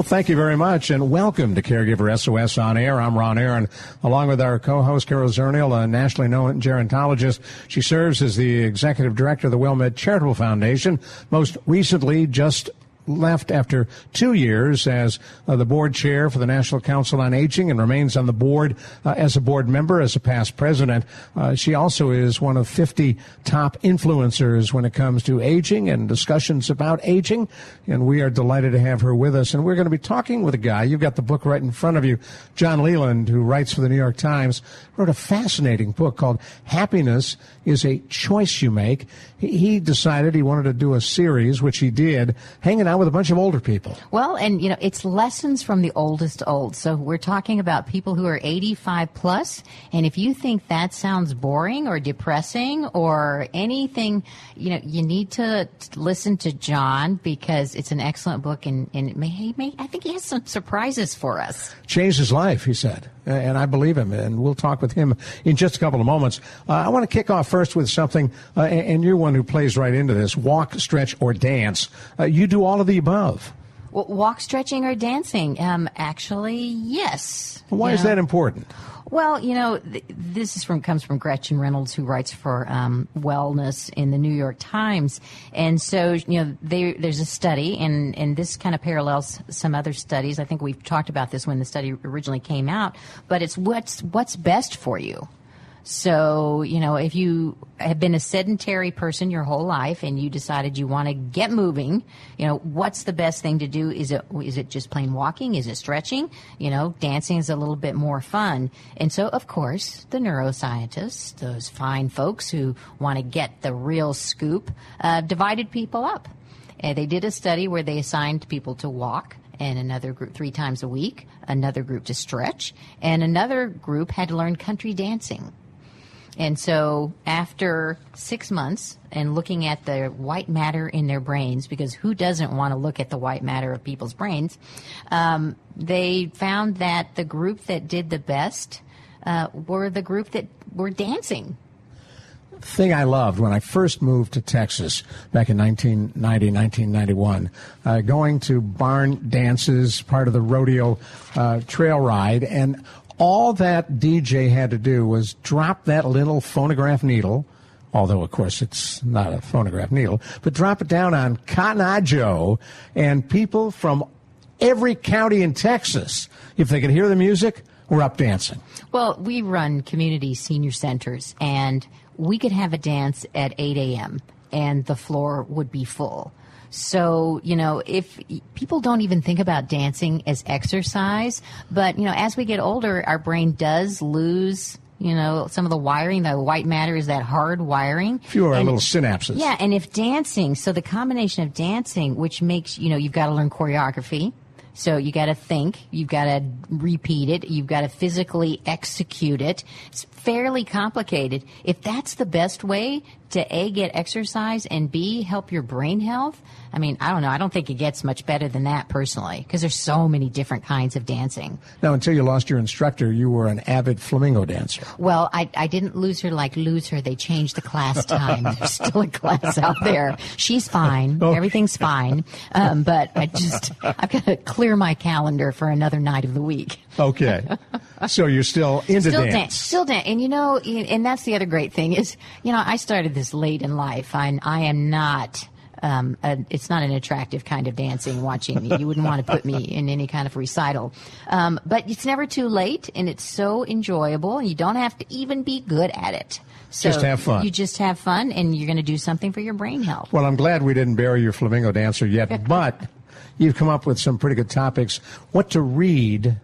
Well, thank you very much, and welcome to Caregiver SOS on Air. I'm Ron Aaron, along with our co-host Carol Zernial, a nationally known gerontologist. She serves as the executive director of the WellMed Charitable Foundation. Most recently, just left after two years as uh, the board chair for the National Council on Aging and remains on the board uh, as a board member, as a past president. Uh, she also is one of 50 top influencers when it comes to aging and discussions about aging. And we are delighted to have her with us. And we're going to be talking with a guy. You've got the book right in front of you. John Leland, who writes for the New York Times, wrote a fascinating book called Happiness is a Choice You Make. He, decided he wanted to do a series, which he did, hanging out with a bunch of older people. Well, and you know, it's lessons from the oldest old. So we're talking about people who are 85 plus, and if you think that sounds boring or depressing or anything, you know, you need to listen to John because it's an excellent book, and, and may, may, I think he has some surprises for us. Changed his life, he said, and I believe him, and we'll talk with him in just a couple of moments. Uh, I want to kick off first with something, uh, and you're one who plays right into this: walk, stretch, or dance. Uh, you do all of the above. Well, walk, stretching, or dancing? Um, actually, yes. Why You is know? that important? Well, you know, th- this is from comes from Gretchen Reynolds, who writes for um, Wellness in the New York Times, and so you know, there, there's a study, and and this kind of parallels some other studies. I think we've talked about this when the study originally came out, but it's what's what's best for you. So, you know, if you have been a sedentary person your whole life and you decided you want to get moving, you know, what's the best thing to do? Is it is it just plain walking? Is it stretching? You know, dancing is a little bit more fun. And so, of course, the neuroscientists, those fine folks who want to get the real scoop, uh, divided people up. They did a study where they assigned people to walk and another group three times a week, another group to stretch, and another group had to learn country dancing. And so, after six months and looking at the white matter in their brains, because who doesn't want to look at the white matter of people's brains, um, they found that the group that did the best uh, were the group that were dancing. thing I loved when I first moved to Texas back in 1990, 1991, uh, going to barn dances, part of the rodeo uh, trail ride, and all that DJ had to do was drop that little phonograph needle. Although, of course, it's not a phonograph needle, but drop it down on Cotton Eye Joe, and people from every county in Texas, if they could hear the music, were up dancing. Well, we run community senior centers, and we could have a dance at 8 a.m., and the floor would be full. So, you know, if people don't even think about dancing as exercise, but, you know, as we get older, our brain does lose. You know, some of the wiring, the white matter is that hard wiring. Fewer And- little synapses. Yeah, and if dancing, so the combination of dancing, which makes, you know, you've got to learn choreography. So you got to think, you've got to repeat it, you've got to physically execute it. It's fairly complicated. If that's the best way to A, get exercise and B, help your brain health, I mean, I don't know. I don't think it gets much better than that personally because there's so many different kinds of dancing. Now, until you lost your instructor, you were an avid flamenco dancer. Well, I, I didn't lose her like lose her. They changed the class time. There's still a class out there. She's fine. Everything's fine. Um, but I just, I've got to clear my calendar for another night of the week. Okay. so you're still into Still dance. dance. Still dance. And you know, and that's the other great thing is, you know, I started this late in life and I am not um, a, it's not an attractive kind of dancing. Watching me, you wouldn't want to put me in any kind of recital. Um, but it's never too late, and it's so enjoyable. And you don't have to even be good at it. So Just have fun. You just have fun, and you're going to do something for your brain health. Well, I'm glad we didn't bury your flamenco dancer yet, but you've come up with some pretty good topics. What to read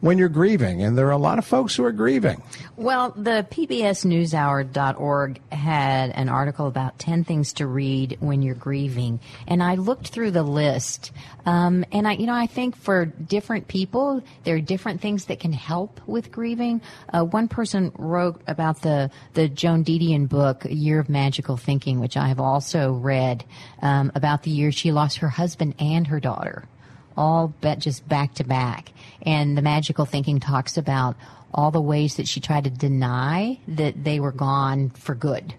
when you're grieving, and there are a lot of folks who are grieving. Well, the PBSNewsHour.org had an article about 10 things to read when you're grieving. And I looked through the list. Um, and I, you know, I think for different people, there are different things that can help with grieving. Uh, one person wrote about the, the Joan Didion book, Year of Magical Thinking, which I have also read, um, about the year she lost her husband and her daughter all bet just back to back. And the magical thinking talks about all the ways that she tried to deny that they were gone for good.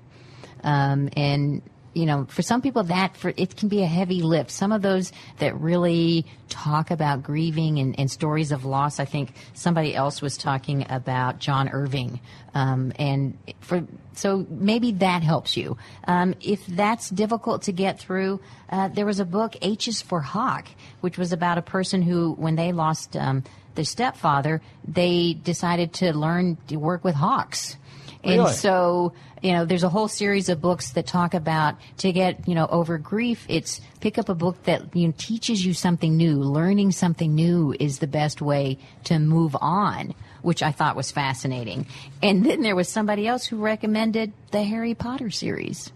Um, and you know, for some people that for it can be a heavy lift. Some of those that really talk about grieving and, and stories of loss. I think somebody else was talking about John Irving, um, and for so maybe that helps you. Um, if that's difficult to get through, uh, there was a book H is for Hawk, which was about a person who, when they lost um, their stepfather, they decided to learn to work with hawks. Really? And so, you know, there's a whole series of books that talk about to get, you know, over grief, it's pick up a book that you know, teaches you something new. Learning something new is the best way to move on, which I thought was fascinating. And then there was somebody else who recommended the Harry Potter series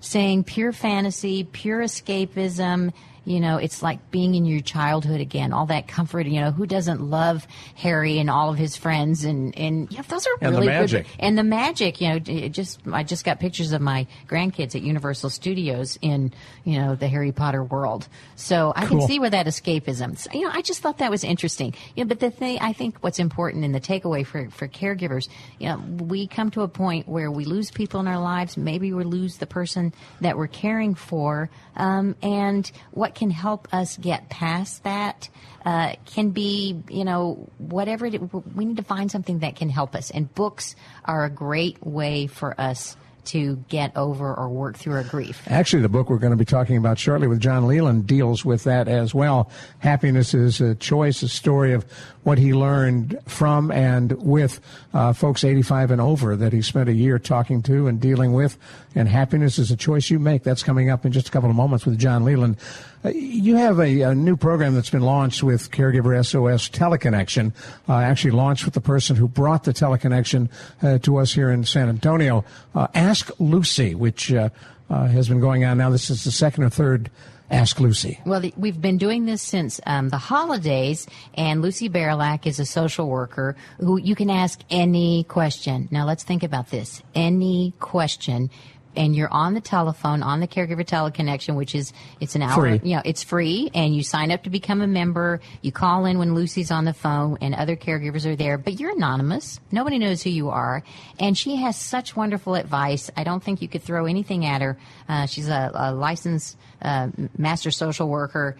saying pure fantasy, pure escapism. You know, it's like being in your childhood again. All that comfort. You know, who doesn't love Harry and all of his friends? And and yeah, those are And the really magic. good. And the magic. You know, it just I just got pictures of my grandkids at Universal Studios in you know the Harry Potter world. So I Cool. can see where that escapism. You know, I just thought that was interesting. You know, but the thing I think what's important in the takeaway for for caregivers, you know, we come to a point where we lose people in our lives. Maybe we lose the person that we're caring for, um, and what can help us get past that uh, can be, you know, whatever. It, we need to find something that can help us, and books are a great way for us to get over or work through our grief. Actually, the book we're going to be talking about shortly with John Leland deals with that as well. Happiness is a choice, a story of what he learned from and with uh, folks 85 and over that he spent a year talking to and dealing with. And happiness is a choice you make. That's coming up in just a couple of moments with John Leland. Uh, you have a, a new program that's been launched with Caregiver SOS Teleconnection, uh, actually launched with the person who brought the teleconnection uh, to us here in San Antonio. Uh, Ask Lucy, which uh, uh, has been going on now. This is the second or third Ask Lucy. Well, we've been doing this since um, the holidays, and Lucy Bearlack is a social worker who you can ask any question. Now, let's think about this any question. And you're on the telephone on the caregiver teleconnection, which is it's an hour. Free. You know, it's free, and you sign up to become a member. You call in when Lucy's on the phone, and other caregivers are there. But you're anonymous; nobody knows who you are. And she has such wonderful advice. I don't think you could throw anything at her. Uh, she's a, a licensed uh, master social worker.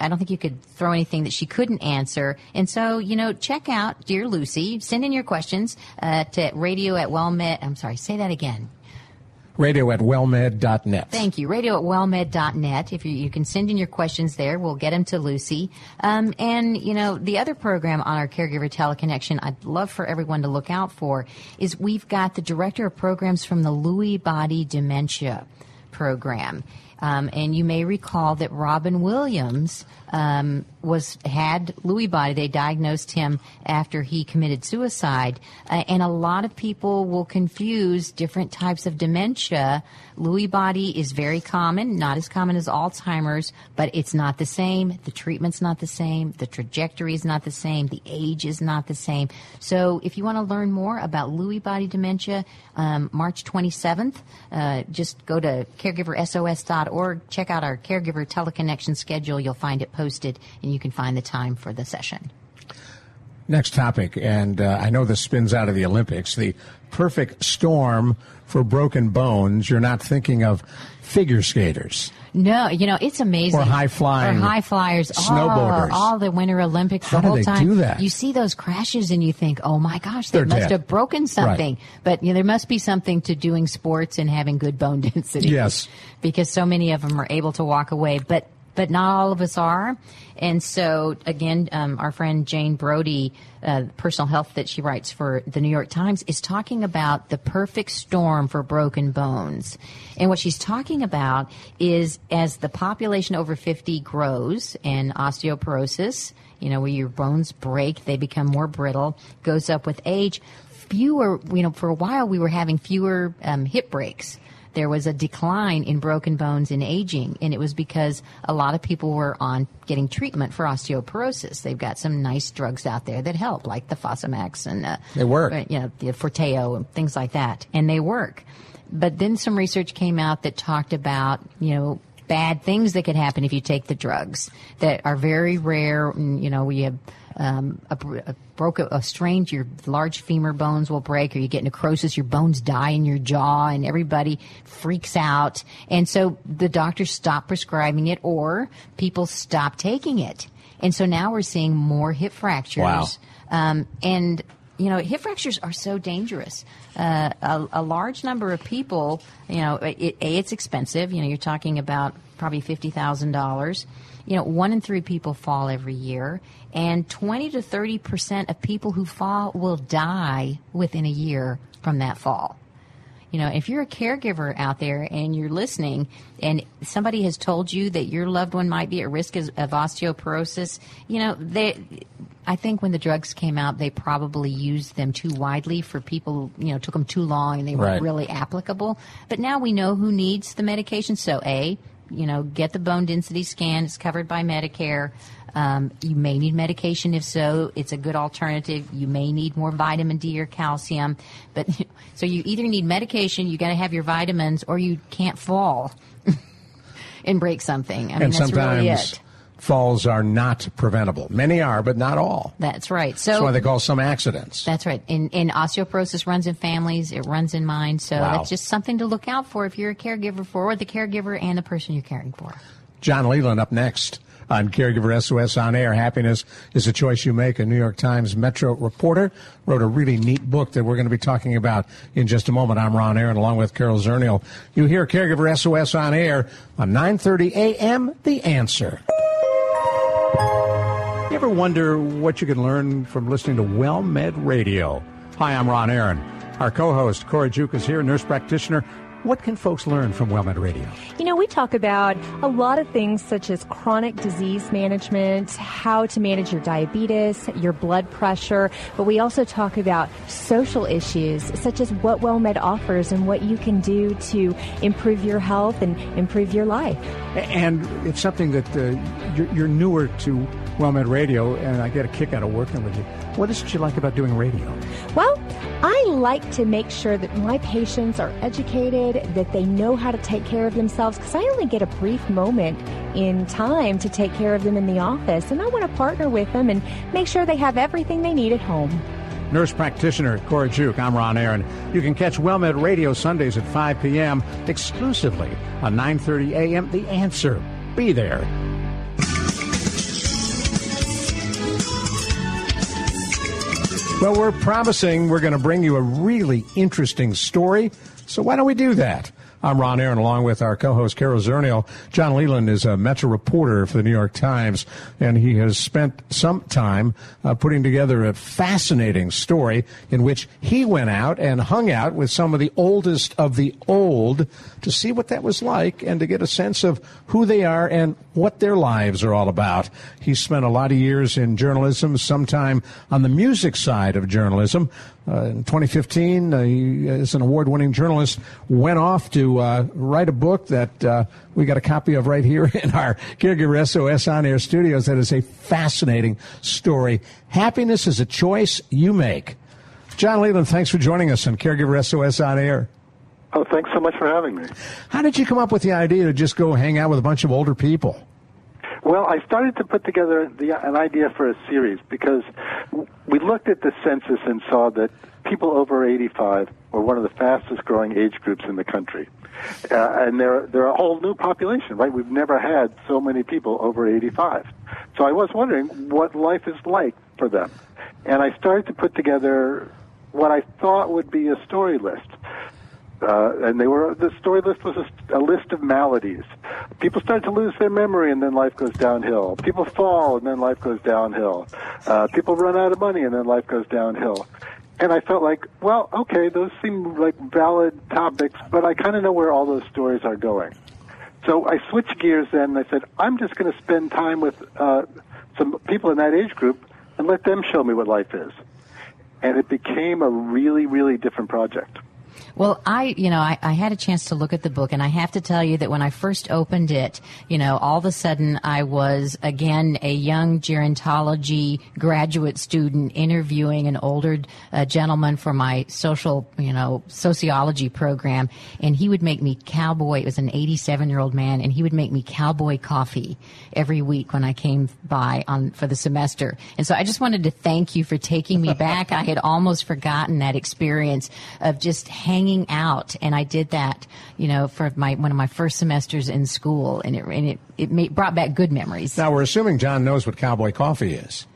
I don't think you could throw anything that she couldn't answer. And so, you know, check out Dear Lucy. Send in your questions uh, to radio at wellmed. I'm sorry, say that again. Radio at wellmed.net. Thank you. Radio at wellmed.net. If you, you can send in your questions there, we'll get them to Lucy. Um, and, you know, the other program on our Caregiver Teleconnection I'd love for everyone to look out for is we've got the Director of Programs from the Lewy Body Dementia Program. Um, and you may recall that Robin Williams um, was had Lewy body. They diagnosed him after he committed suicide, uh, and a lot of people will confuse different types of dementia. Lewy body is very common, not as common as Alzheimer's, but it's not the same. The treatment's not the same. The trajectory is not the same. The age is not the same. So, if you want to learn more about Lewy body dementia, um, March 27th, uh, just go to caregiversos.org. Check out our caregiver teleconnection schedule. You'll find it posted, and you can find the time for the session. Next topic, and uh, I know this spins out of the Olympics, the perfect storm for broken bones. You're not thinking of figure skaters. No, you know it's amazing. Or high flying, or high flyers, snowboarders. Oh, all the Winter Olympics. How the whole do they time do that? you see those crashes and you think, oh my gosh, they They're must dead. have broken something. Right. But you know, there must be something to doing sports and having good bone density. Yes. because so many of them are able to walk away, but but not all of us are. And so again, um, our friend Jane Brody, uh, personal health that she writes for the New York Times, is talking about the perfect storm for broken bones. And what she's talking about is as the population over 50 grows and osteoporosis, you know, where your bones break, they become more brittle, goes up with age. Fewer, you know, for a while we were having fewer um, hip breaks there was a decline in broken bones in aging, and it was because a lot of people were on getting treatment for osteoporosis. They've got some nice drugs out there that help, like the Fosamax and uh, They work. uh, you know, the Forteo and things like that, and they work. But then some research came out that talked about, you know, bad things that could happen if you take the drugs that are very rare. And, you know, we have um, a, a broke a, a strained your large femur bones will break, or you get necrosis, your bones die in your jaw, and everybody freaks out. And so the doctors stop prescribing it, or people stop taking it. And so now we're seeing more hip fractures. Wow. Um, and you know, hip fractures are so dangerous. Uh, a, a large number of people, you know, it, a it's expensive. You know, you're talking about probably fifty thousand dollars. You know, one in three people fall every year, and twenty to thirty percent of people who fall will die within a year from that fall. You know, if you're a caregiver out there and you're listening and somebody has told you that your loved one might be at risk of, of osteoporosis, you know, they, I think when the drugs came out, they probably used them too widely for people, you know, took them too long and they weren't Right. really applicable. But now we know who needs the medication. So, A, you know, get the bone density scan. It's covered by Medicare. Um, you may need medication. If so, it's a good alternative. You may need more vitamin D or calcium. But so you either need medication, you got to have your vitamins, or you can't fall and break something. I mean, and that's really it. Falls are not preventable. Many are, but not all. That's right. So That's why they call some accidents. That's right. And, and osteoporosis runs in families. It runs in mine. So Wow. that's just something to look out for if you're a caregiver for, or the caregiver and the person you're caring for. John Leland up next on Caregiver SOS on Air. Happiness is a choice you make. A New York Times Metro reporter wrote a really neat book that we're going to be talking about in just a moment. I'm Ron Aaron along with Carol Zernial. You hear Caregiver SOS on Air on 9:30 a.m. The Answer. You ever wonder what you can learn from listening to Well Med Radio? Hi, I'm Ron Aaron. Our co-host Cora Juke is here, nurse practitioner. What can folks learn from WellMed Radio? You know, we talk about a lot of things such as chronic disease management, how to manage your diabetes, your blood pressure, but we also talk about social issues such as what WellMed offers and what you can do to improve your health and improve your life. And it's something that uh, you're, you're newer to WellMed Radio, and I get a kick out of working with you. What is it you like about doing radio? Well, I like to make sure that my patients are educated, that they know how to take care of themselves, because I only get a brief moment in time to take care of them in the office, and I want to partner with them and make sure they have everything they need at home. Nurse practitioner Cora Juke. I'm Ron Aaron. You can catch WellMed Radio Sundays at 5 p.m. exclusively on 9:30 a.m. The Answer. Be there. Well, we're promising we're going to bring you a really interesting story. So why don't we do that? I'm Ron Aaron, along with our co-host Carol Zernial. John Leland is a Metro reporter for the New York Times, and he has spent some time uh, putting together a fascinating story in which he went out and hung out with some of the oldest of the old to see what that was like and to get a sense of who they are and what their lives are all about. He spent a lot of years in journalism, sometime on the music side of journalism. Uh, in 2015, uh, he, as an award-winning journalist, went off to uh, write a book that uh, we got a copy of right here in our Caregiver SOS on-air studios. That is a fascinating story. Happiness is a choice you make. John Leland, thanks for joining us on Caregiver SOS on air. Oh, thanks so much for having me. How did you come up with the idea to just go hang out with a bunch of older people? Well, I started to put together the, an idea for a series because we looked at the census and saw that people over 85 were one of the fastest growing age groups in the country. Uh, and they're, they're a whole new population, right? We've never had so many people over 85. So I was wondering what life is like for them. And I started to put together what I thought would be a story list. Uh, and they were the story list was a, a list of maladies. People start to lose their memory, and then life goes downhill. People fall, and then life goes downhill. Uh, people run out of money, and then life goes downhill. And I felt like, well, okay, those seem like valid topics, but I kind of know where all those stories are going. So I switched gears then, and I said, I'm just going to spend time with uh, some people in that age group and let them show me what life is. And it became a really, really different project. Well, I, you know, I, I, had a chance to look at the book, and I have to tell you that when I first opened it, you know, all of a sudden I was again a young gerontology graduate student interviewing an older uh, gentleman for my social, you know, sociology program, and he would make me cowboy. It was an 87 year old man, and he would make me cowboy coffee every week when I came by on for the semester. And so I just wanted to thank you for taking me back. I had almost forgotten that experience of just hanging out, and I did that, you know, for my one of my first semesters in school, and it and it it made, brought back good memories. Now we're assuming John knows what cowboy coffee is.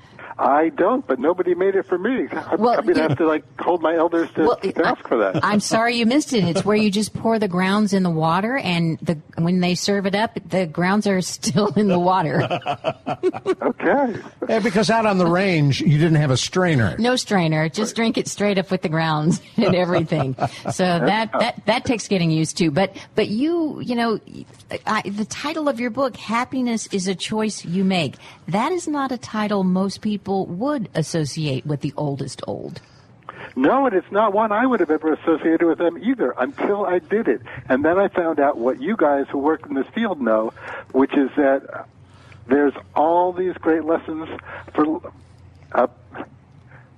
I don't, but nobody made it for me. I, well, I'm going to have to like hold my elders to, well, to ask for that. I'm sorry you missed it. It's where you just pour the grounds in the water, and the when they serve it up, the grounds are still in the water. okay. Yeah, because out on the range, you didn't have a strainer. No strainer. Just drink it straight up with the grounds and everything. So that that that takes getting used to. But but you you know, I, the title of your book, "Happiness is a Choice You Make." That is not a title most people people would associate with the oldest old. No, and it's not one I would have ever associated with them either until I did it. And then I found out what you guys who work in this field know, which is that there's all these great lessons for. Uh,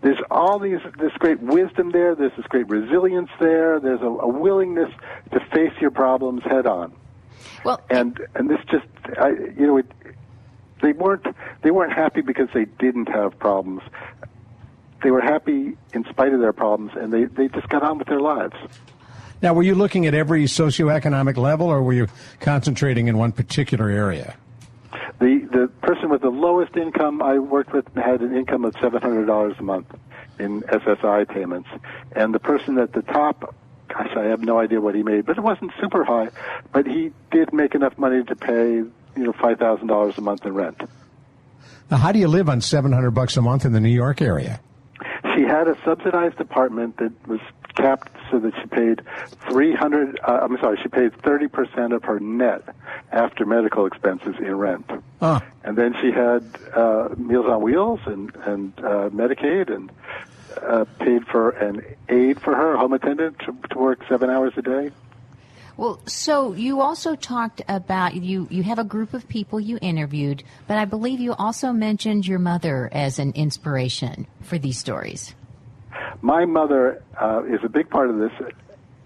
there's all these this great wisdom there. There's this great resilience there. There's a, a willingness to face your problems head on. Well, and and this just I, you know it, they weren't they weren't happy because they didn't have problems. They were happy in spite of their problems, and they, they just got on with their lives. Now, were you looking at every socioeconomic level, or were you concentrating in one particular area? The the person with the lowest income I worked with had an income of seven hundred dollars a month in SSI payments, and the person at the top, gosh, I have no idea what he made, but it wasn't super high, but he did make enough money to pay you know five thousand dollars a month in rent. Now, how do you live on seven hundred bucks a month in the New York area? She had a subsidized apartment that was capped so that she paid three hundred. Uh, I'm sorry, she paid thirty percent of her net after medical expenses in rent. Huh. And then she had uh, Meals on Wheels and and uh, Medicaid and uh, paid for an aide for her, home attendant, to, to work seven hours a day. Well, so you also talked about you you have a group of people you interviewed, but I believe you also mentioned your mother as an inspiration for these stories. My mother uh, is a big part of this,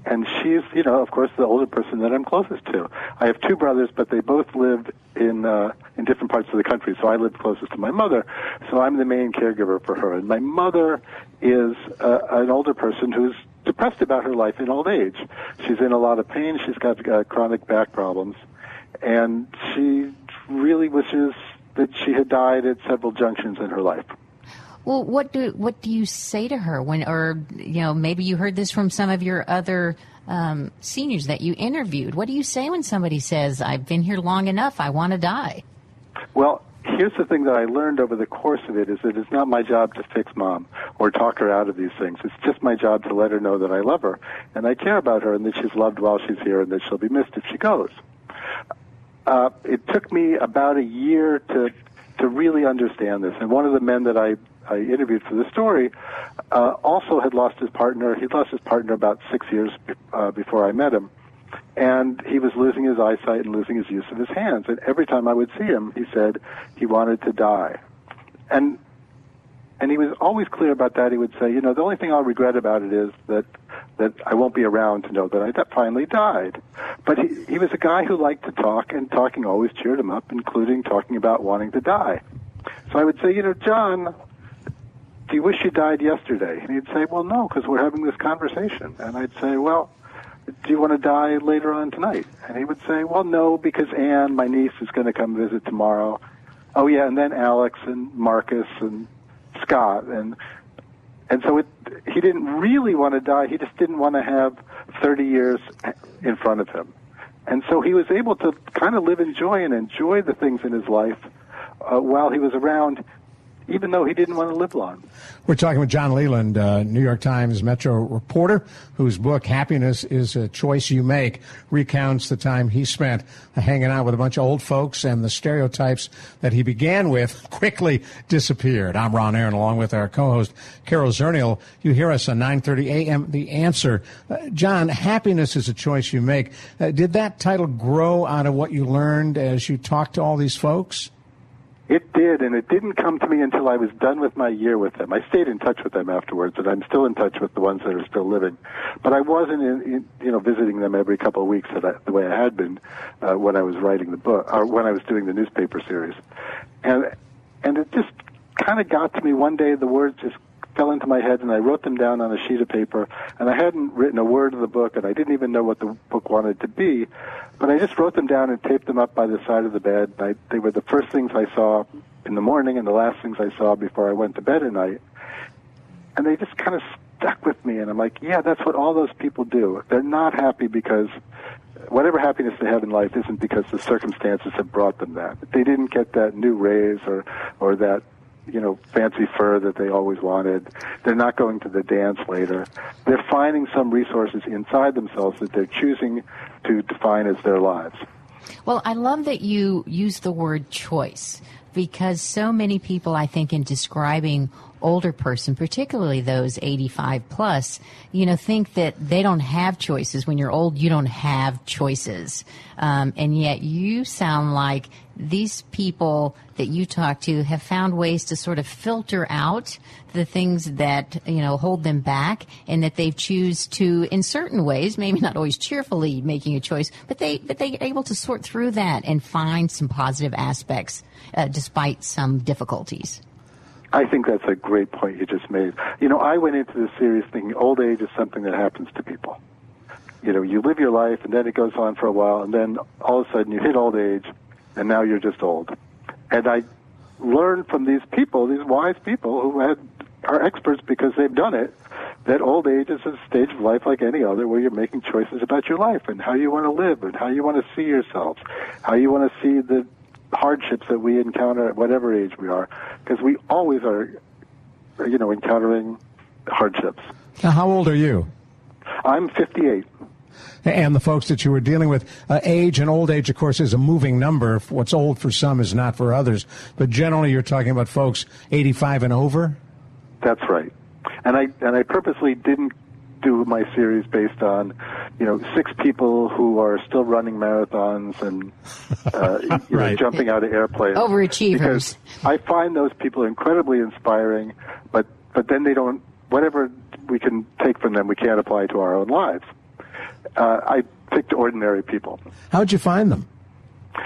and she's you know of course the older person that I'm closest to. I have two brothers, but they both live in uh, in different parts of the country, so I live closest to my mother. So I'm the main caregiver for her, and my mother is uh, an older person who's depressed about her life in old age. She's in a lot of pain. She's got uh, chronic back problems, and she really wishes that she had died at several junctions in her life. Well, what do what do you say to her when, or you know, maybe you heard this from some of your other um, seniors that you interviewed. What do you say when somebody says, "I've been here long enough. I want to die"? Well, here's the thing that I learned over the course of it is that it's not my job to fix mom or talk her out of these things. It's just my job to let her know that I love her and I care about her and that she's loved while she's here and that she'll be missed if she goes. Uh, it took me about a year to to really understand this. And one of the men that I I interviewed for the story uh, also had lost his partner. He'd lost his partner about six years uh, before I met him and he was losing his eyesight and losing his use of his hands. And every time I would see him, he said he wanted to die. And and he was always clear about that. He would say, you know, the only thing I'll regret about it is that that I won't be around to know that I finally died. But he, he was a guy who liked to talk, and talking always cheered him up, including talking about wanting to die. So I would say, you know, John, do you wish you died yesterday? And he'd say, well, no, because we're having this conversation. And I'd say, well, do you want to die later on tonight? And he would say, well, no, because Anne, my niece, is going to come visit tomorrow. Oh, yeah, and then Alex and Marcus and Scott. And, and so it, he didn't really want to die. He just didn't want to have 30 years in front of him. And so he was able to kind of live in joy and enjoy the things in his life uh, while he was around, even though he didn't want to live long. We're talking with John Leland, uh, New York Times Metro reporter, whose book "Happiness Is a Choice You Make" recounts the time he spent hanging out with a bunch of old folks, and the stereotypes that he began with quickly disappeared. I'm Ron Aaron, along with our co-host Carol Zernial. You hear us on 9:30 a.m. The Answer, uh, John. Happiness is a choice you make. Uh, did that title grow out of what you learned as you talked to all these folks? It did, and it didn't come to me until I was done with my year with them. I stayed in touch with them afterwards, and I'm still in touch with the ones that are still living. But I wasn't, in, in, you know, visiting them every couple of weeks I, the way I had been uh, when I was writing the book or when I was doing the newspaper series, and and it just kind of got to me one day. The words just fell into my head, and I wrote them down on a sheet of paper. And I hadn't written a word of the book, and I didn't even know what the book wanted to be. But I just wrote them down and taped them up by the side of the bed. I, they were the first things I saw in the morning and the last things I saw before I went to bed at night. And they just kind of stuck with me. And I'm like, yeah, that's what all those people do. They're not happy because whatever happiness they have in life isn't because the circumstances have brought them that. They didn't get that new raise or, or that you know, fancy fur that they always wanted. They're not going to the dance later. They're finding some resources inside themselves that they're choosing to define as their lives. Well, I love that you use the word choice because so many people, I think, in describing older person, particularly those 85 plus, you know, think that they don't have choices. When you're old, you don't have choices. Um, and yet you sound like these people that you talk to have found ways to sort of filter out the things that you know hold them back and that they've choose to in certain ways maybe not always cheerfully making a choice but they but they're able to sort through that and find some positive aspects uh, despite some difficulties I think that's a great point you just made. You know, I went into this series thinking old age is something that happens to people. You know, you live your life and then it goes on for a while and then all of a sudden you hit old age and now you're just old. And I learned from these people, these wise people who had are experts because they've done it, that old age is a stage of life like any other where you're making choices about your life and how you want to live and how you want to see yourself, how you want to see the hardships that we encounter at whatever age we are, because we always are, you know, encountering hardships. Now, how old are you? I'm 58 and the folks that you were dealing with. Uh, age and old age, of course, is a moving number. What's old for some is not for others. But generally, you're talking about folks 85 and over. That's right. And I and I purposely didn't do my series based on, you know, six people who are still running marathons and uh, you right. know, jumping out of airplanes. Overachievers. Because I find those people incredibly inspiring, but but then they don't. Whatever we can take from them, we can't apply to our own lives uh, I picked ordinary people. How'd you find them?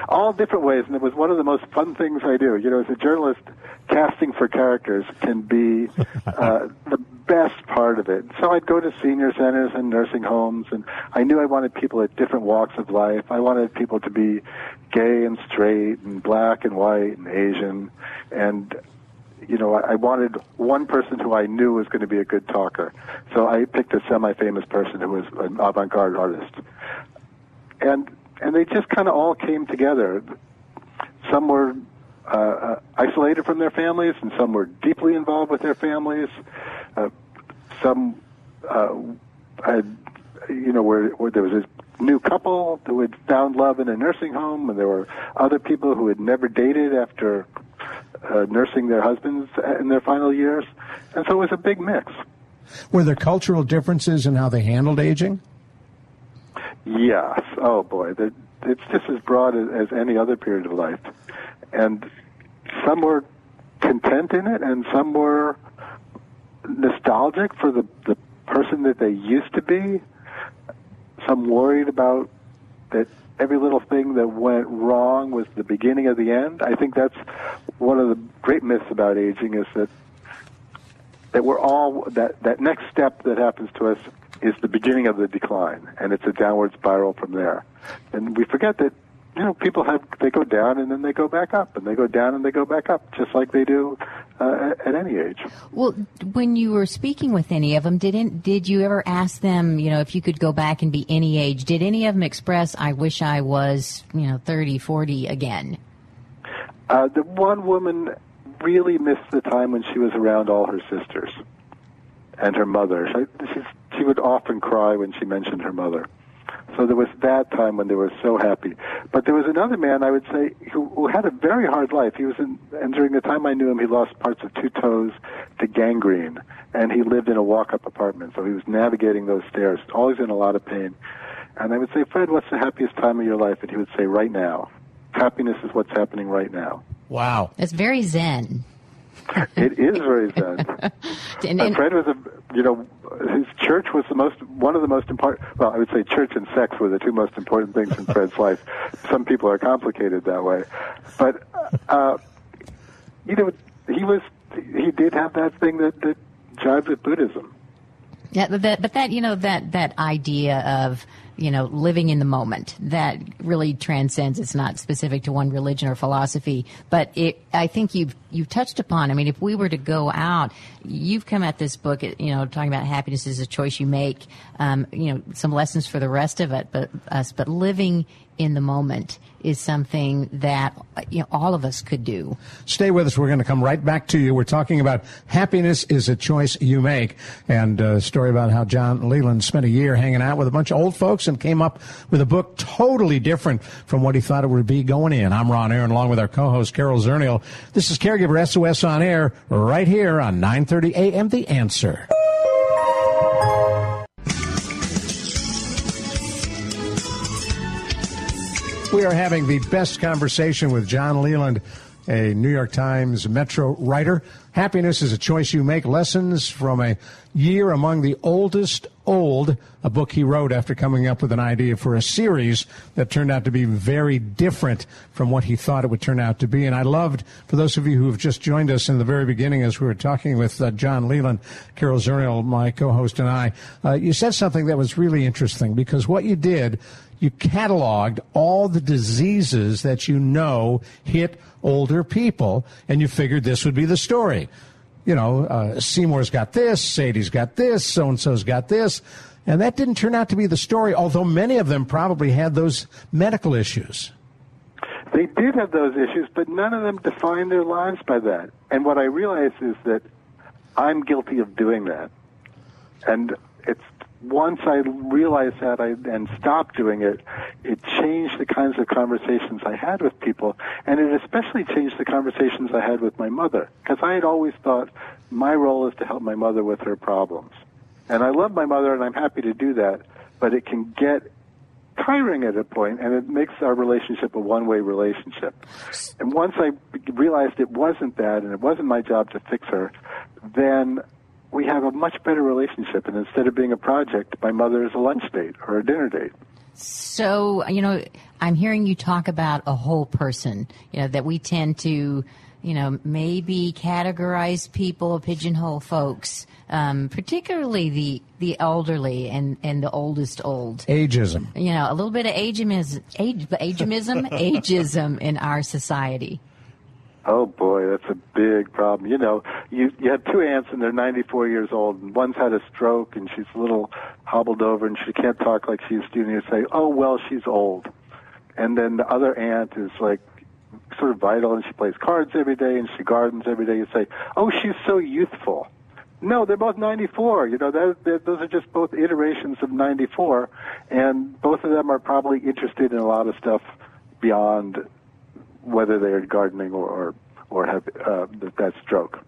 All different ways, and it was one of the most fun things I do. You know, as a journalist, casting for characters can be uh, the best part of it. So I'd go to senior centers and nursing homes, and I knew I wanted people at different walks of life. I wanted people to be gay and straight, and black and white and Asian, and you know, I, wanted one person who I knew was going to be a good talker. So I picked a semi-famous person who was an avant-garde artist. And and they just kind of all came together. Some were uh, uh, isolated from their families, and some were deeply involved with their families. Uh, some uh, had, you know, where, where there was a new couple who had found love in a nursing home, and there were other people who had never dated after uh, nursing their husbands in their final years, and so it was a big mix. Were there cultural differences in how they handled aging? Yes. Oh boy, it's just as broad as, any other period of life, and some were content in it, and some were nostalgic for the the person that they used to be. Some worried about that every little thing that went wrong was the beginning of the end. I think that's one of the great myths about aging is that that we're all that that next step that happens to us is the beginning of the decline, and it's a downward spiral from there. And we forget that you know people have they go down and then they go back up, and they go down and they go back up, just like they do uh, at, at any age. Well, when you were speaking with any of them, did not did you ever ask them, you know, if you could go back and be any age? Did any of them express, "I wish I was, you know, 30, 40 again"? Uh, the one woman really missed the time when she was around all her sisters and her mother. She, she would often cry when she mentioned her mother. So there was that time when they were so happy. But there was another man, I would say, who, who had a very hard life. He was in, and during the time I knew him, he lost parts of two toes to gangrene, and he lived in a walk-up apartment. So he was navigating those stairs, always in a lot of pain. And I would say, Fred, what's the happiest time of your life? And he would say, right now. Happiness is what's happening right now. Wow. It's very zen. it is very zen. and, and, Fred was a, you know, his church was the most, one of the most important, well, I would say church and sex were the two most important things in Fred's life. Some people are complicated that way. But, uh, you know, he was, he did have that thing that, that jives with Buddhism. Yeah, but that, but that, you know, that, that idea of, you know, living in the moment. That really transcends. It's not specific to one religion or philosophy, but it, I think you've, you've touched upon. I mean, if we were to go out, you've come at this book, you know, talking about happiness is a choice you make, um, you know, some lessons for the rest of it, but us, but living in the moment is something that you know all of us could do. Stay with us. We're going to come right back to you. We're talking about happiness is a choice you make, and a story about how John Leland spent a year hanging out with a bunch of old folks and came up with a book totally different from what he thought it would be going in. I'm Ron Aaron, along with our co-host Carol Zernial. This is Caregiver SOS on air right here on 9:30 a.m. The Answer. We are having the best conversation with John Leland, a New York Times Metro writer. Happiness is a choice you make. Lessons from a year among the oldest old, a book he wrote after coming up with an idea for a series that turned out to be very different from what he thought it would turn out to be. And I loved, for those of you who have just joined us in the very beginning as we were talking with uh, John Leland, Carol Zernial, my co-host, and I, uh, you said something that was really interesting because what you did you cataloged all the diseases that you know hit older people, and you figured this would be the story. You know, uh, Seymour's got this, Sadie's got this, so and so's got this. And that didn't turn out to be the story, although many of them probably had those medical issues. They did have those issues, but none of them defined their lives by that. And what I realize is that I'm guilty of doing that. And it's once I realized that I, and stopped doing it, it changed the kinds of conversations I had with people, and it especially changed the conversations I had with my mother, because I had always thought my role is to help my mother with her problems. And I love my mother, and I'm happy to do that, but it can get tiring at a point, and it makes our relationship a one-way relationship. And once I realized it wasn't that, and it wasn't my job to fix her, then we have a much better relationship. And instead of being a project, my mother is a lunch date or a dinner date. So, you know, I'm hearing you talk about a whole person, you know, that we tend to, you know, maybe categorize people, pigeonhole folks, um, particularly the, the elderly and, and the oldest old. Ageism. You know, a little bit of ageism, age, ageism, ageism in our society. Oh boy, that's a big problem. You know, you you have two aunts and they're 94 years old, and one's had a stroke and she's a little hobbled over and she can't talk like she used to. And you say, "Oh well, she's old," and then the other aunt is like sort of vital and she plays cards every day and she gardens every day. You say, "Oh, she's so youthful." No, they're both 94. You know, that, that, those are just both iterations of 94, and both of them are probably interested in a lot of stuff beyond whether they're gardening or or, or have uh, that stroke.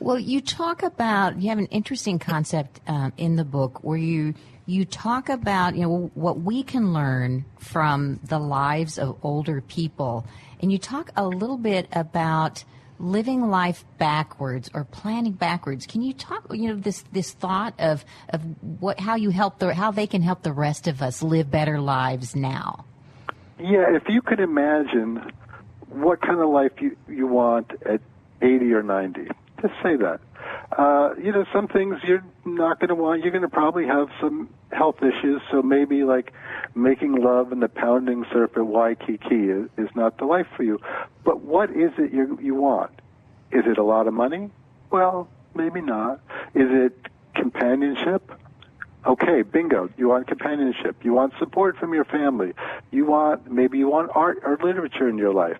Well, you talk about you have an interesting concept um, in the book where you you talk about you know what we can learn from the lives of older people, and you talk a little bit about living life backwards or planning backwards. Can you talk you know this this thought of of what how you help the how they can help the rest of us live better lives now? Yeah, if you could imagine what kind of life you, you want at 80 or 90. Just say that. Uh, you know, some things you're not going to want. You're going to probably have some health issues. So maybe like making love and the pounding surf at Waikiki is, is not the life for you. But what is it you you want? Is it a lot of money? Well, maybe not. Is it companionship? Okay, bingo. You want companionship. You want support from your family. You want, maybe you want art or literature in your life.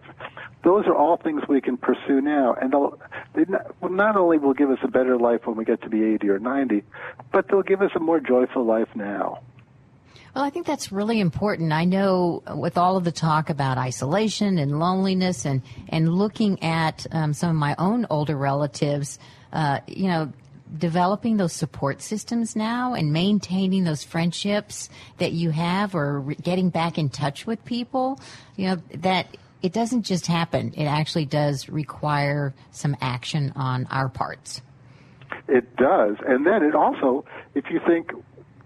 Those are all things we can pursue now. And they'll, they not, not only will give us a better life when we get to be 80 or 90, but they'll give us a more joyful life now. Well, I think that's really important. I know with all of the talk about isolation and loneliness and, and looking at um, some of my own older relatives, uh, you know, developing those support systems now and maintaining those friendships that you have or re- getting back in touch with people, you know, that it doesn't just happen. It actually does require some action on our parts. It does. And then it also, if you think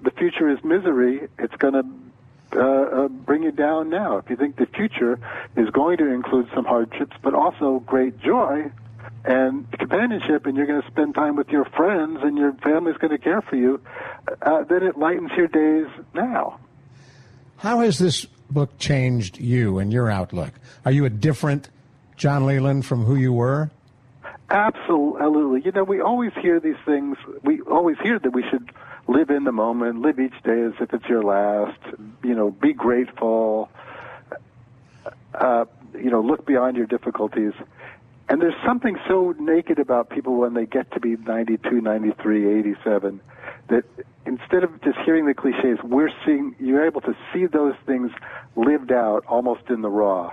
the future is misery, it's going to uh, uh, bring you down now. If you think the future is going to include some hardships, but also great joy, and companionship and you're going to spend time with your friends and your family's going to care for you, uh, then it lightens your days now. How has this book changed you and your outlook? Are you a different John Leland from who you were? Absolutely. You know, we always hear these things. We always hear that we should live in the moment, live each day as if it's your last, you know, be grateful, uh, you know, look beyond your difficulties. And there's something so naked about people when they get to be 92, 93, 87 that instead of just hearing the cliches, we're seeing, you're able to see those things lived out almost in the raw.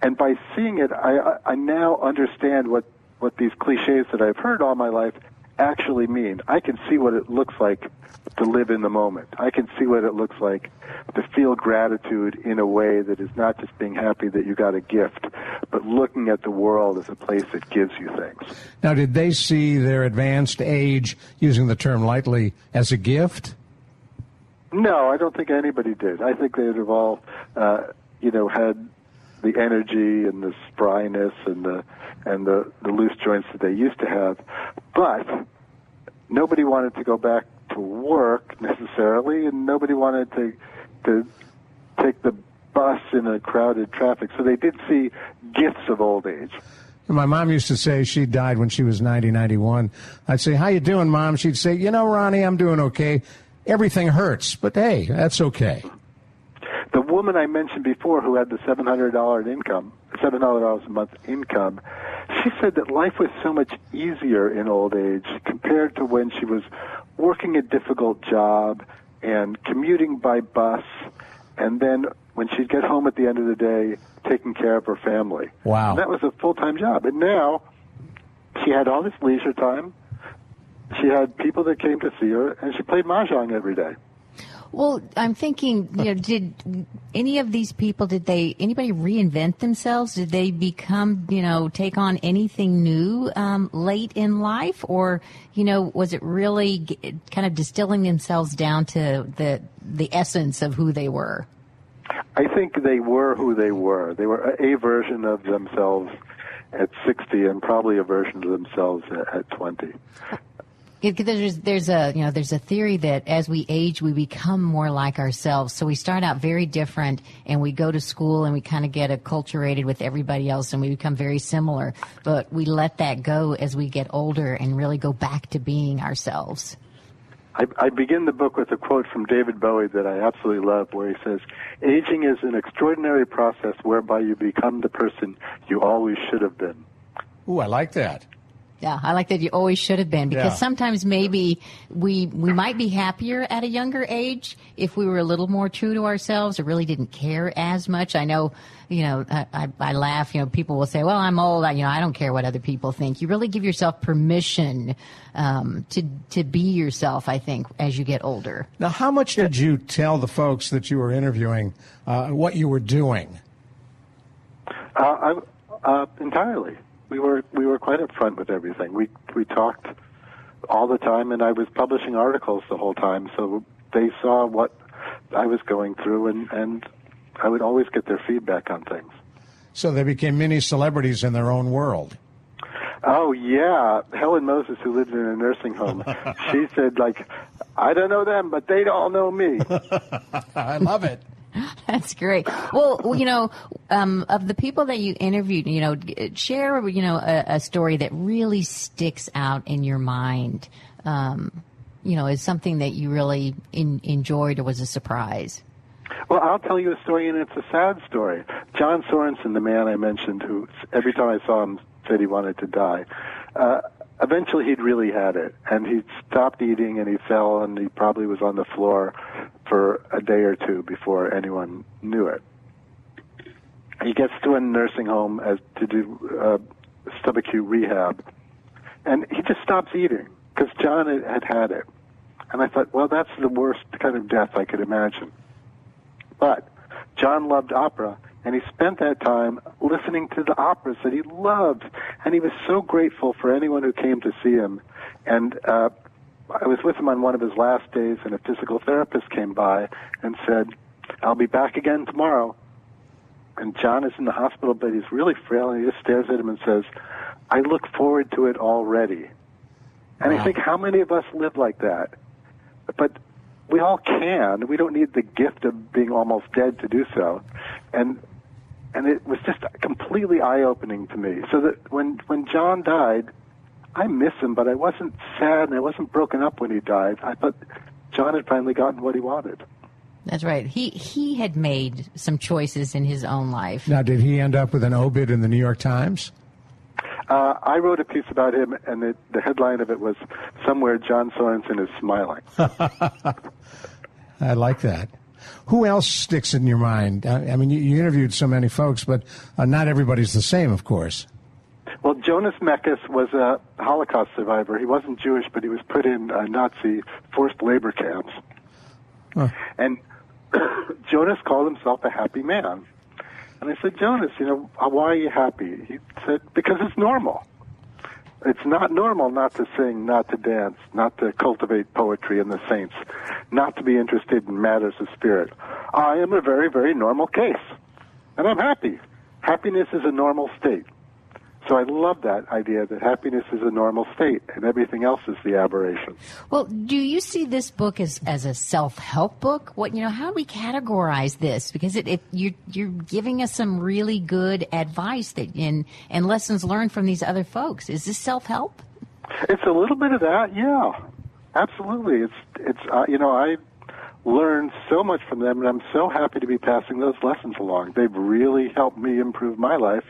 And by seeing it, I, I now understand what, what these cliches that I've heard all my life actually mean. I can see what it looks like to live in the moment. I can see what it looks like to feel gratitude in a way that is not just being happy that you got a gift, but looking at the world as a place that gives you things. Now, did they see their advanced age, using the term lightly, as a gift? No, I don't think anybody did. I think they'd have all, uh, you know, had the energy and the spryness and the and the, the loose joints that they used to have. But nobody wanted to go back to work necessarily, and nobody wanted to to take the bus in a crowded traffic. So they did see gifts of old age. My mom used to say she died when she was 90, 91. I'd say, how you doing, Mom? She'd say, you know, Ronnie, I'm doing okay. Everything hurts, but hey, that's okay. The woman I mentioned before who had the $700 income, $700 a month income, she said that life was so much easier in old age compared to when she was working a difficult job and commuting by bus, and then when she'd get home at the end of the day, taking care of her family. Wow. And that was a full time job. And now she had all this leisure time. She had people that came to see her, and she played mahjong every day. Well, I'm thinking, you know, did any of these people, did they, anybody reinvent themselves? Did they become, you know, take on anything new um, late in life? Or, you know, was it really g- kind of distilling themselves down to the, the essence of who they were? I think they were who they were. They were a version of themselves at 60 and probably a version of themselves at, at 20. It, there's there's a you know there's a theory that as we age we become more like ourselves. So we start out very different, and we go to school and we kind of get acculturated with everybody else, and we become very similar. But we let that go as we get older and really go back to being ourselves. I, I begin the book with a quote from David Bowie that I absolutely love, where he says, "Aging is an extraordinary process whereby you become the person you always should have been." Ooh, I like that. Yeah, I like that you always should have been because Yeah. sometimes maybe we we might be happier at a younger age if we were a little more true to ourselves or really didn't care as much. I know, you know, I, I, I laugh. You know, people will say, "Well, I'm old. I, you know, I don't care what other people think." You really give yourself permission um, to to be yourself. I think as you get older. Now, how much did you tell the folks that you were interviewing uh, what you were doing? Uh, I, uh, entirely. We were we were quite upfront with everything. We we talked all the time, and I was publishing articles the whole time, so they saw what I was going through, and and I would always get their feedback on things. So they became mini celebrities in their own world. Oh yeah, Helen Moses, who lived in a nursing home, she said like, I don't know them, but they all know me. I love it. That's great. Well, you know, um, of the people that you interviewed, you know, share, you know, a, a story that really sticks out in your mind. Um, you know, is something that you really in, enjoyed or was a surprise. Well, I'll tell you a story, and it's a sad story. John Sorensen, the man I mentioned, who every time I saw him said he wanted to die. Uh, eventually, he'd really had it, and he stopped eating, and he fell, and he probably was on the floor for a day or two before anyone knew it. He gets to a nursing home as to do uh, subacute rehab, and he just stops eating because John had had it. And I thought, well, that's the worst kind of death I could imagine. But John loved opera, and he spent that time listening to the operas that he loved, and he was so grateful for anyone who came to see him. And uh, I was with him on one of his last days, and a physical therapist came by and said, "I'll be back again tomorrow." And John is in the hospital, but he's really frail, and he just stares at him and says, "I look forward to it already." And I think, how many of us live like that? But we all can. We don't need the gift of being almost dead to do so. And and it was just completely eye-opening to me. So that when when John died, I miss him, but I wasn't sad and I wasn't broken up when he died. I thought John had finally gotten what he wanted. That's right. He he had made some choices in his own life. Now, did he end up with an obit in the New York Times? Uh, I wrote a piece about him, and it, the headline of it was "Somewhere John Sorensen is Smiling." I like that. Who else sticks in your mind? I, I mean, you, you, interviewed so many folks, but uh, not everybody's the same, of course. Well, Jonas Mekas was a Holocaust survivor. He wasn't Jewish, but he was put in uh, Nazi forced labor camps. Huh. And Jonas called himself a happy man. And I said, Jonas, you know, why are you happy? He said, because it's normal. It's not normal not to sing, not to dance, not to cultivate poetry and the saints, not to be interested in matters of spirit. I am a very, very normal case. And I'm happy. Happiness is a normal state. So I love that idea that happiness is a normal state and everything else is the aberration. Well, do you see this book as, as a self help book? What you know, how do we categorize this? Because it, it you're you're giving us some really good advice that in and lessons learned from these other folks. Is this self help? It's a little bit of that, yeah. Absolutely. It's it's uh, you know I learned so much from them, and I'm so happy to be passing those lessons along. They've really helped me improve my life.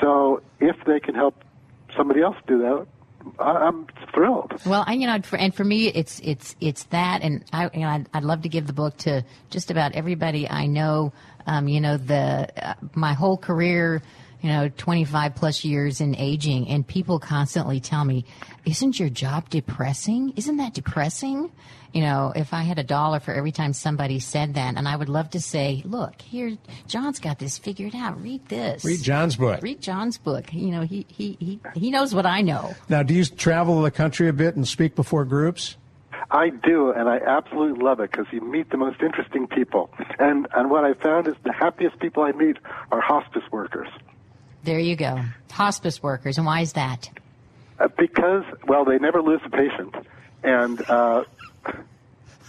So if they can help somebody else do that, I'm thrilled. Well, I, you know, for, and for me, it's it's it's that, and I, you know, I'd, I'd love to give the book to just about everybody I know. Um, you know, the uh, my whole career, you know, 25 plus years in aging, and people constantly tell me, "Isn't your job depressing? Isn't that depressing?" you know, if I had a dollar for every time somebody said that, and I would love to say, look, here, John's got this figured out. Read this. Read John's book. Read John's book. You know, he, he, he, he knows what I know. Now, do you travel the country a bit and speak before groups? I do, and I absolutely love it because you meet the most interesting people. And, and what I found is the happiest people I meet are hospice workers. There you go. Hospice workers. And why is that? Uh, because, well, they never lose a patient. And uh,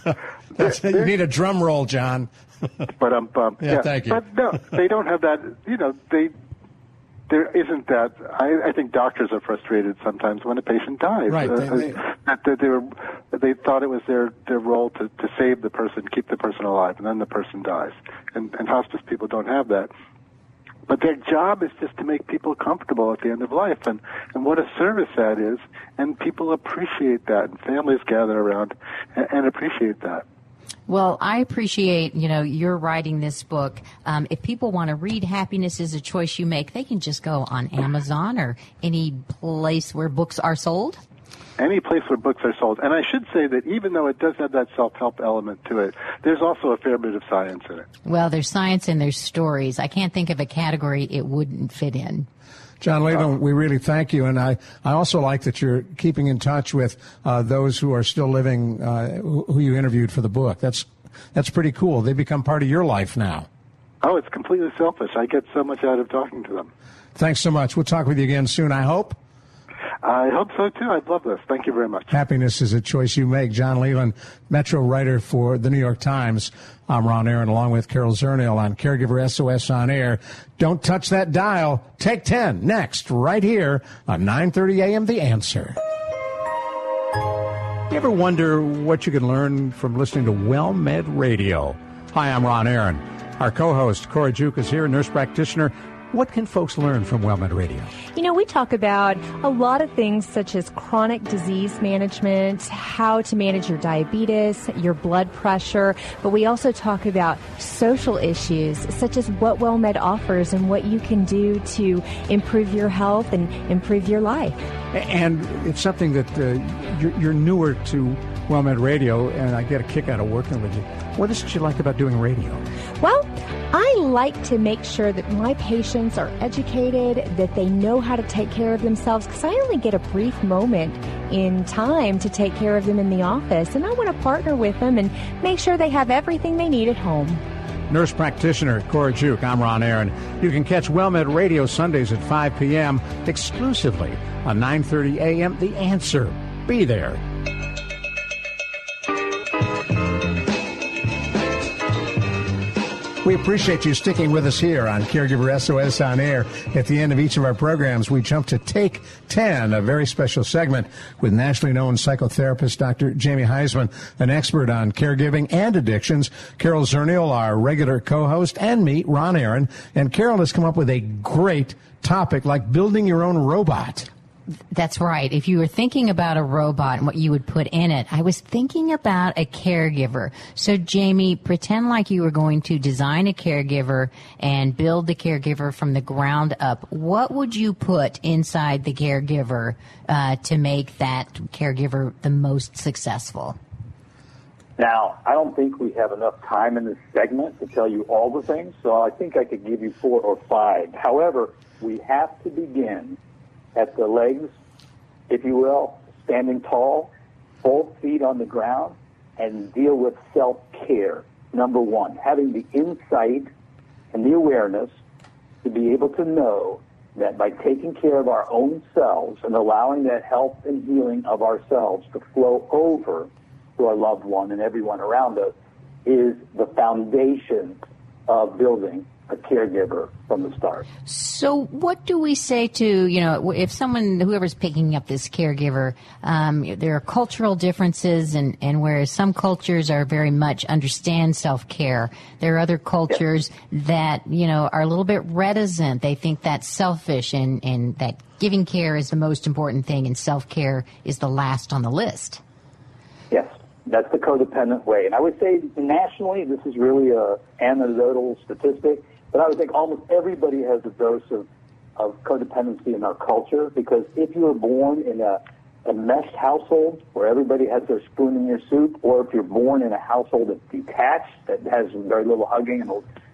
you need a drum roll, John. but um, um yeah, yeah, thank you. But no, they don't have that. You know, they there isn't that. I, I think doctors are frustrated sometimes when a patient dies. Right. Uh, they, that, that they were, they thought it was their their role to to save the person, keep the person alive, and then the person dies. And and hospice people don't have that. But their job is just to make people comfortable at the end of life, and and what a service that is. And people appreciate that, and families gather around and, and appreciate that. Well, I appreciate, you know, you're writing this book. Um, if people want to read Happiness is a Choice You Make, they can just go on Amazon or any place where books are sold any place where books are sold. And I should say that even though it does have that self-help element to it, there's also a fair bit of science in it. Well, there's science and there's stories. I can't think of a category it wouldn't fit in. John Leland, we really thank you, and I, I also like that you're keeping in touch with uh, those who are still living, uh, who, who you interviewed for the book. That's that's pretty cool. They become part of your life now. Oh, it's completely selfish. I get so much out of talking to them. Thanks so much. We'll talk with you again soon. I hope. I hope so too. I'd love this. Thank you very much. Happiness is a choice you make. John Leland, Metro writer for the New York Times. I'm Ron Aaron, along with Carol Zernial on Caregiver SOS on air. Don't touch that dial. Take 10 next, right here on 9:30 a.m. The Answer. You ever wonder what you can learn from listening to WellMed Radio? Hi, I'm Ron Aaron. Our co-host Cora Juke is here, nurse practitioner what can folks learn from WellMed Radio? You know, we talk about a lot of things such as chronic disease management, how to manage your diabetes, your blood pressure, but we also talk about social issues such as what WellMed offers and what you can do to improve your health and improve your life. And it's something that uh, you're, you're newer to WellMed Radio, and I get a kick out of working with you. What is it you like about doing radio? Well, I like to make sure that my patients are educated, that they know how to take care of themselves, because I only get a brief moment in time to take care of them in the office, and I want to partner with them and make sure they have everything they need at home. Nurse practitioner Cora Juke, I'm Ron Aaron. You can catch WellMed Radio Sundays at 5 p.m. exclusively on 9:30 a.m. The Answer. Be there. We appreciate you sticking with us here on Caregiver SOS on air. At the end of each of our programs, we jump to Take 10, a very special segment with nationally known psychotherapist Dr. Jamie Huysman, an expert on caregiving and addictions. Carol Zernial, our regular co-host, and me, Ron Aaron. And Carol has come up with a great topic like building your own robot. That's right. If you were thinking about a robot and what you would put in it, I was thinking about a caregiver. So, Jamie, pretend like you were going to design a caregiver and build the caregiver from the ground up. What would you put inside the caregiver uh, to make that caregiver the most successful? Now, I don't think we have enough time in this segment to tell you all the things, so I think I could give you four or five. However, we have to begin at the legs, if you will, standing tall, both feet on the ground, and deal with self care. Number one, having the insight and the awareness to be able to know that by taking care of our own selves and allowing that health and healing of ourselves to flow over to our loved one and everyone around us is the foundation of building a caregiver from the start. So, what do we say to you know if someone whoever's picking up this caregiver? Um, there are cultural differences, and and whereas some cultures are very much understand self care, there are other cultures yes. that you know are a little bit reticent. They think that's selfish, and and that giving care is the most important thing, and self care is the last on the list. Yes. That's the codependent way. And I would say nationally, this is really a anecdotal statistic but I would think almost everybody has a dose of, of codependency in our culture because if you were born in a, a meshed household where everybody has their spoon in your soup, or if you're born in a household that's detached, that has very little hugging and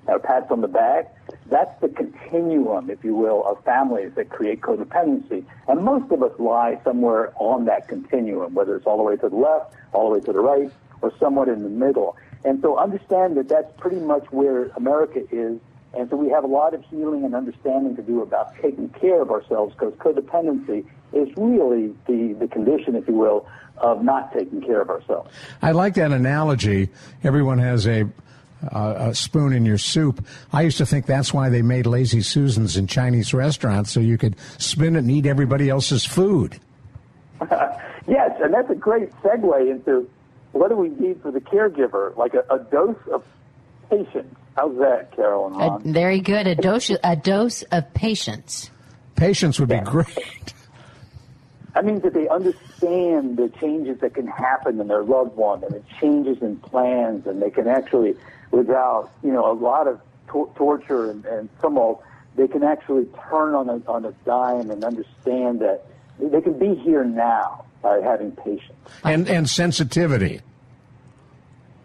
uh, pats on the back, that's the continuum, if you will, of families that create codependency. And most of us lie somewhere on that continuum, whether it's all the way to the left, all the way to the right, or somewhat in the middle. And so understand that that's pretty much where America is and so we have a lot of healing and understanding to do about taking care of ourselves because codependency is really the, the condition, if you will, of not taking care of ourselves. I like that analogy. Everyone has a, uh, a spoon in your soup. I used to think that's why they made lazy Susans in Chinese restaurants so you could spin it and eat everybody else's food. yes, and that's a great segue into what do we need for the caregiver? Like a, a dose of patience How's that, Carol and Ron? A, very good. A dose, a dose of patience. Patience would be great. I mean, that they understand the changes that can happen in their loved one and the changes in plans, and they can actually, without you know a lot of to- torture and, and tumult, they can actually turn on a on a dime and understand that they can be here now by having patience and and sensitivity.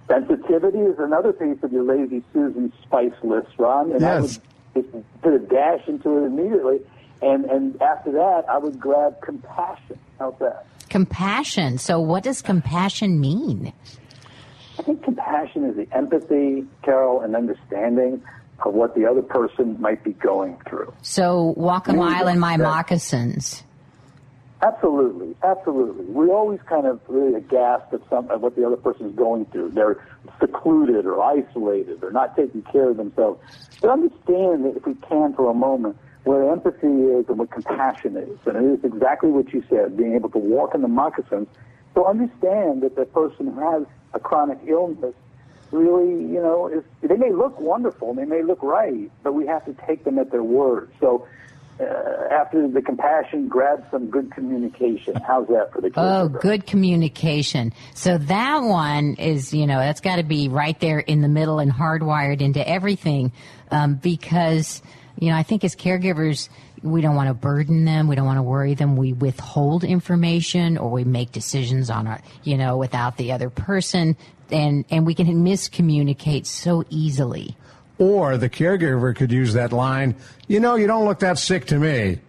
Sensitivity is another piece of your lazy Susan spice list, Ron. And yes. I would just put a dash into it immediately. And and after that, I would grab compassion. How's that? Compassion. So, what does compassion mean? I think compassion is the empathy, Carol, and understanding of what the other person might be going through. So, walk a mile in my moccasins. Absolutely, absolutely. We're always kind of really aghast at some at what the other person is going through. They're secluded or isolated or not taking care of themselves. But understand that if we can for a moment where empathy is and what compassion is, and it is exactly what you said, being able to walk in the moccasins. So understand that the person has a chronic illness really, you know, is, they may look wonderful, they may look right, but we have to take them at their word. So uh, after the compassion, grab some good communication. How's that for the kids? Oh, good communication. So that one is, you know, that's got to be right there in the middle and hardwired into everything, um, because you know, I think as caregivers, we don't want to burden them. We don't want to worry them. We withhold information or we make decisions on our, you know, without the other person, and and we can miscommunicate so easily. Or the caregiver could use that line, you know, you don't look that sick to me.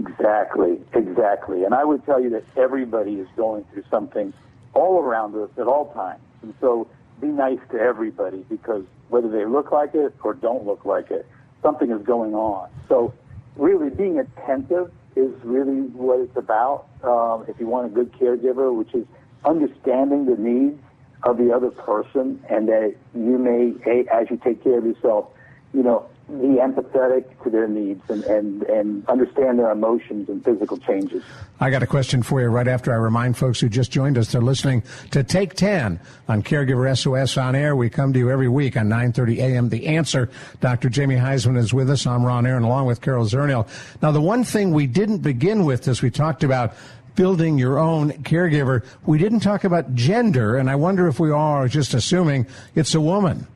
Exactly, exactly. And I would tell you that everybody is going through something all around us at all times. And so be nice to everybody because whether they look like it or don't look like it, something is going on. So really being attentive is really what it's about. Um, if you want a good caregiver, which is understanding the needs of the other person and that you may, as you take care of yourself, you know, be empathetic to their needs and, and, and understand their emotions and physical changes. I got a question for you right after I remind folks who just joined us they're listening to Take 10 on Caregiver SOS on air. We come to you every week on 9:30 a.m. The Answer. Dr. Jamie Huysman is with us. I'm Ron Aaron along with Carol Zernial. Now the one thing we didn't begin with as we talked about building your own caregiver, we didn't talk about gender and I wonder if we are just assuming it's a woman.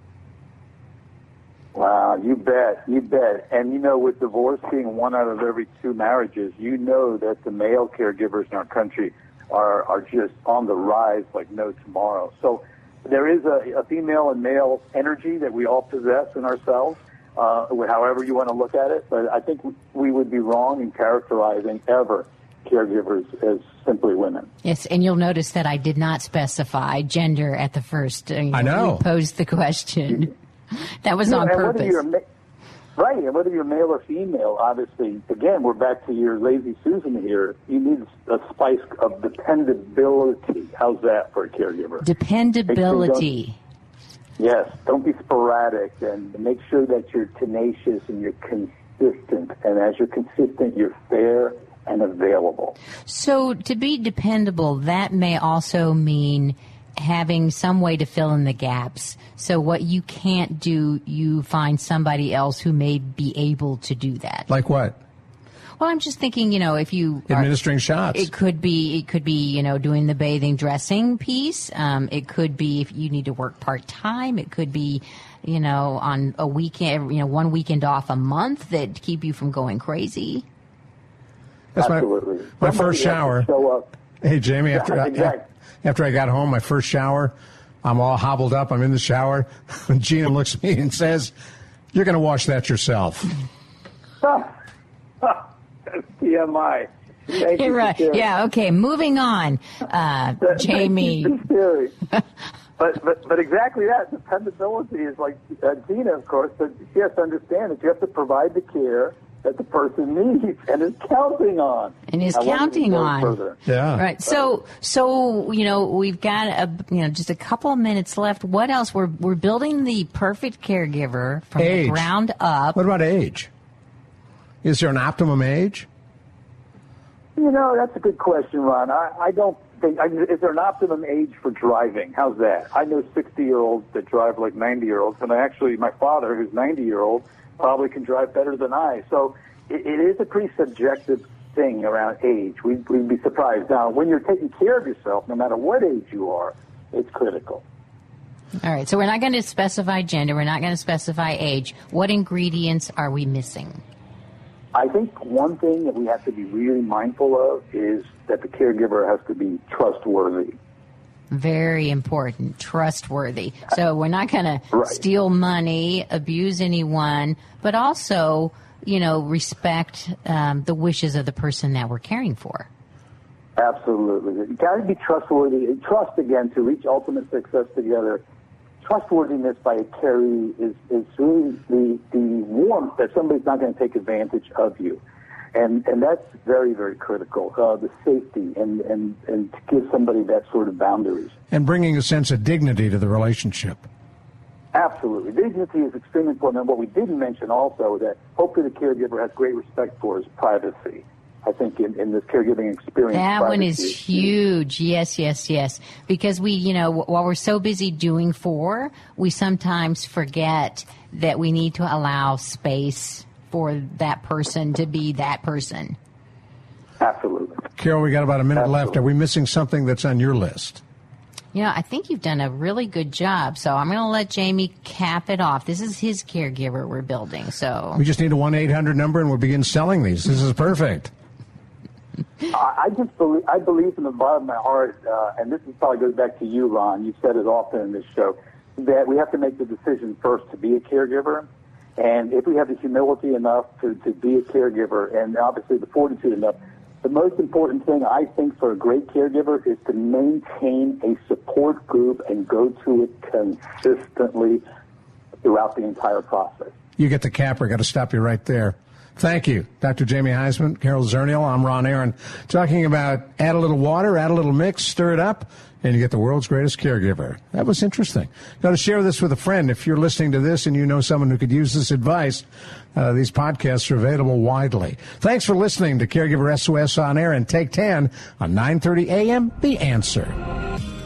Wow, you bet, you bet. And you know, with divorce being one out of every two marriages, you know that the male caregivers in our country are are just on the rise like no tomorrow. So there is a, a female and male energy that we all possess in ourselves, uh, however you want to look at it. But I think we would be wrong in characterizing ever caregivers as simply women. Yes, and you'll notice that I did not specify gender at the first. Uh, I know. Posed the question. That was Yeah, on purpose. Right, and whether you're male or female, obviously, again, we're back to your lazy Susan here. You need a spice of dependability. How's that for a caregiver? Dependability. Yes, don't be sporadic and make sure that you're tenacious and you're consistent. And as you're consistent, you're fair and available. So to be dependable, that may also mean having some way to fill in the gaps. So what you can't do, you find somebody else who may be able to do that. Like what? Well, I'm just thinking, you know, if you are- Administering shots. it could be, it could be, you know, doing the bathing dressing piece. Um, it could be if you need to work part time. It could be, you know, on a weekend, you know, one weekend off a month that keep you from going crazy. That's my, Absolutely. my Somebody first shower. Show up. Hey, Jamie, after, I, exactly. After I got home, my first shower, I'm all hobbled up. I'm in the shower. And Gina looks at me and says, You're going to wash that yourself. TMI. Thank you You're for right. sharing. Yeah. Okay. Moving on. Uh, Jamie. Thank but, but but exactly that dependability is like uh, Gina, of course, but she has to understand that you have to provide the care that the person needs and is counting on. And is I counting on. Further. Yeah. Right. So, so you know, we've got a you know just a couple of minutes left. What else? We're we're building the perfect caregiver from Age. the ground up. What about age? Is there an optimum age? You know, that's a good question, Ron. I, I don't think, I, is there an optimum age for driving? How's that? I know 60 year olds that drive like 90 year olds, and I actually, my father, who's 90 year old, probably can drive better than I. So it, it is a pretty subjective thing around age. We'd, we'd be surprised. Now, when you're taking care of yourself, no matter what age you are, it's critical. All right. So we're not going to specify gender. We're not going to specify age. What ingredients are we missing? I think one thing that we have to be really mindful of is that the caregiver has to be trustworthy. Very important, trustworthy. So we're not going to steal money, abuse anyone, but also, you know, respect um, the wishes of the person that we're caring for. Absolutely. You got to be trustworthy. Trust again to reach ultimate success together. Trustworthiness by a carry is, is really the, the warmth that somebody's not going to take advantage of you. And, and that's very, very critical, uh, the safety and, and, and to give somebody that sort of boundaries. And bringing a sense of dignity to the relationship. Absolutely. Dignity is extremely important. And what we didn't mention also that hopefully the caregiver has great respect for is privacy. I think in, in this caregiving experience. That one is huge. Yes, yes, yes. Because we, you know, while we're so busy doing for, we sometimes forget that we need to allow space for that person to be that person. Absolutely. Carol, we got about a minute left. Are we missing something that's on your list? You know, I think you've done a really good job. So I'm going to let Jamie cap it off. This is his caregiver we're building. So We just need a 1 800 number and we'll begin selling these. This is perfect. I I just believe, I believe from the bottom of my heart, uh, and this is probably goes back to you, Ron. You've said it often in this show that we have to make the decision first to be a caregiver, and if we have the humility enough to, to be a caregiver, and obviously the fortitude enough, the most important thing I think for a great caregiver is to maintain a support group and go to it consistently throughout the entire process. You get the capper. Got to stop you right there. Thank you, Dr. Jamie Huysman, Carol Zernial. I'm Ron Aaron, talking about add a little water, add a little mix, stir it up, and you get the world's greatest caregiver. That was interesting. Got to share this with a friend. If you're listening to this and you know someone who could use this advice, uh, these podcasts are available widely. Thanks for listening to Caregiver SOS on air and Take 10 on 9:30 a.m. The Answer.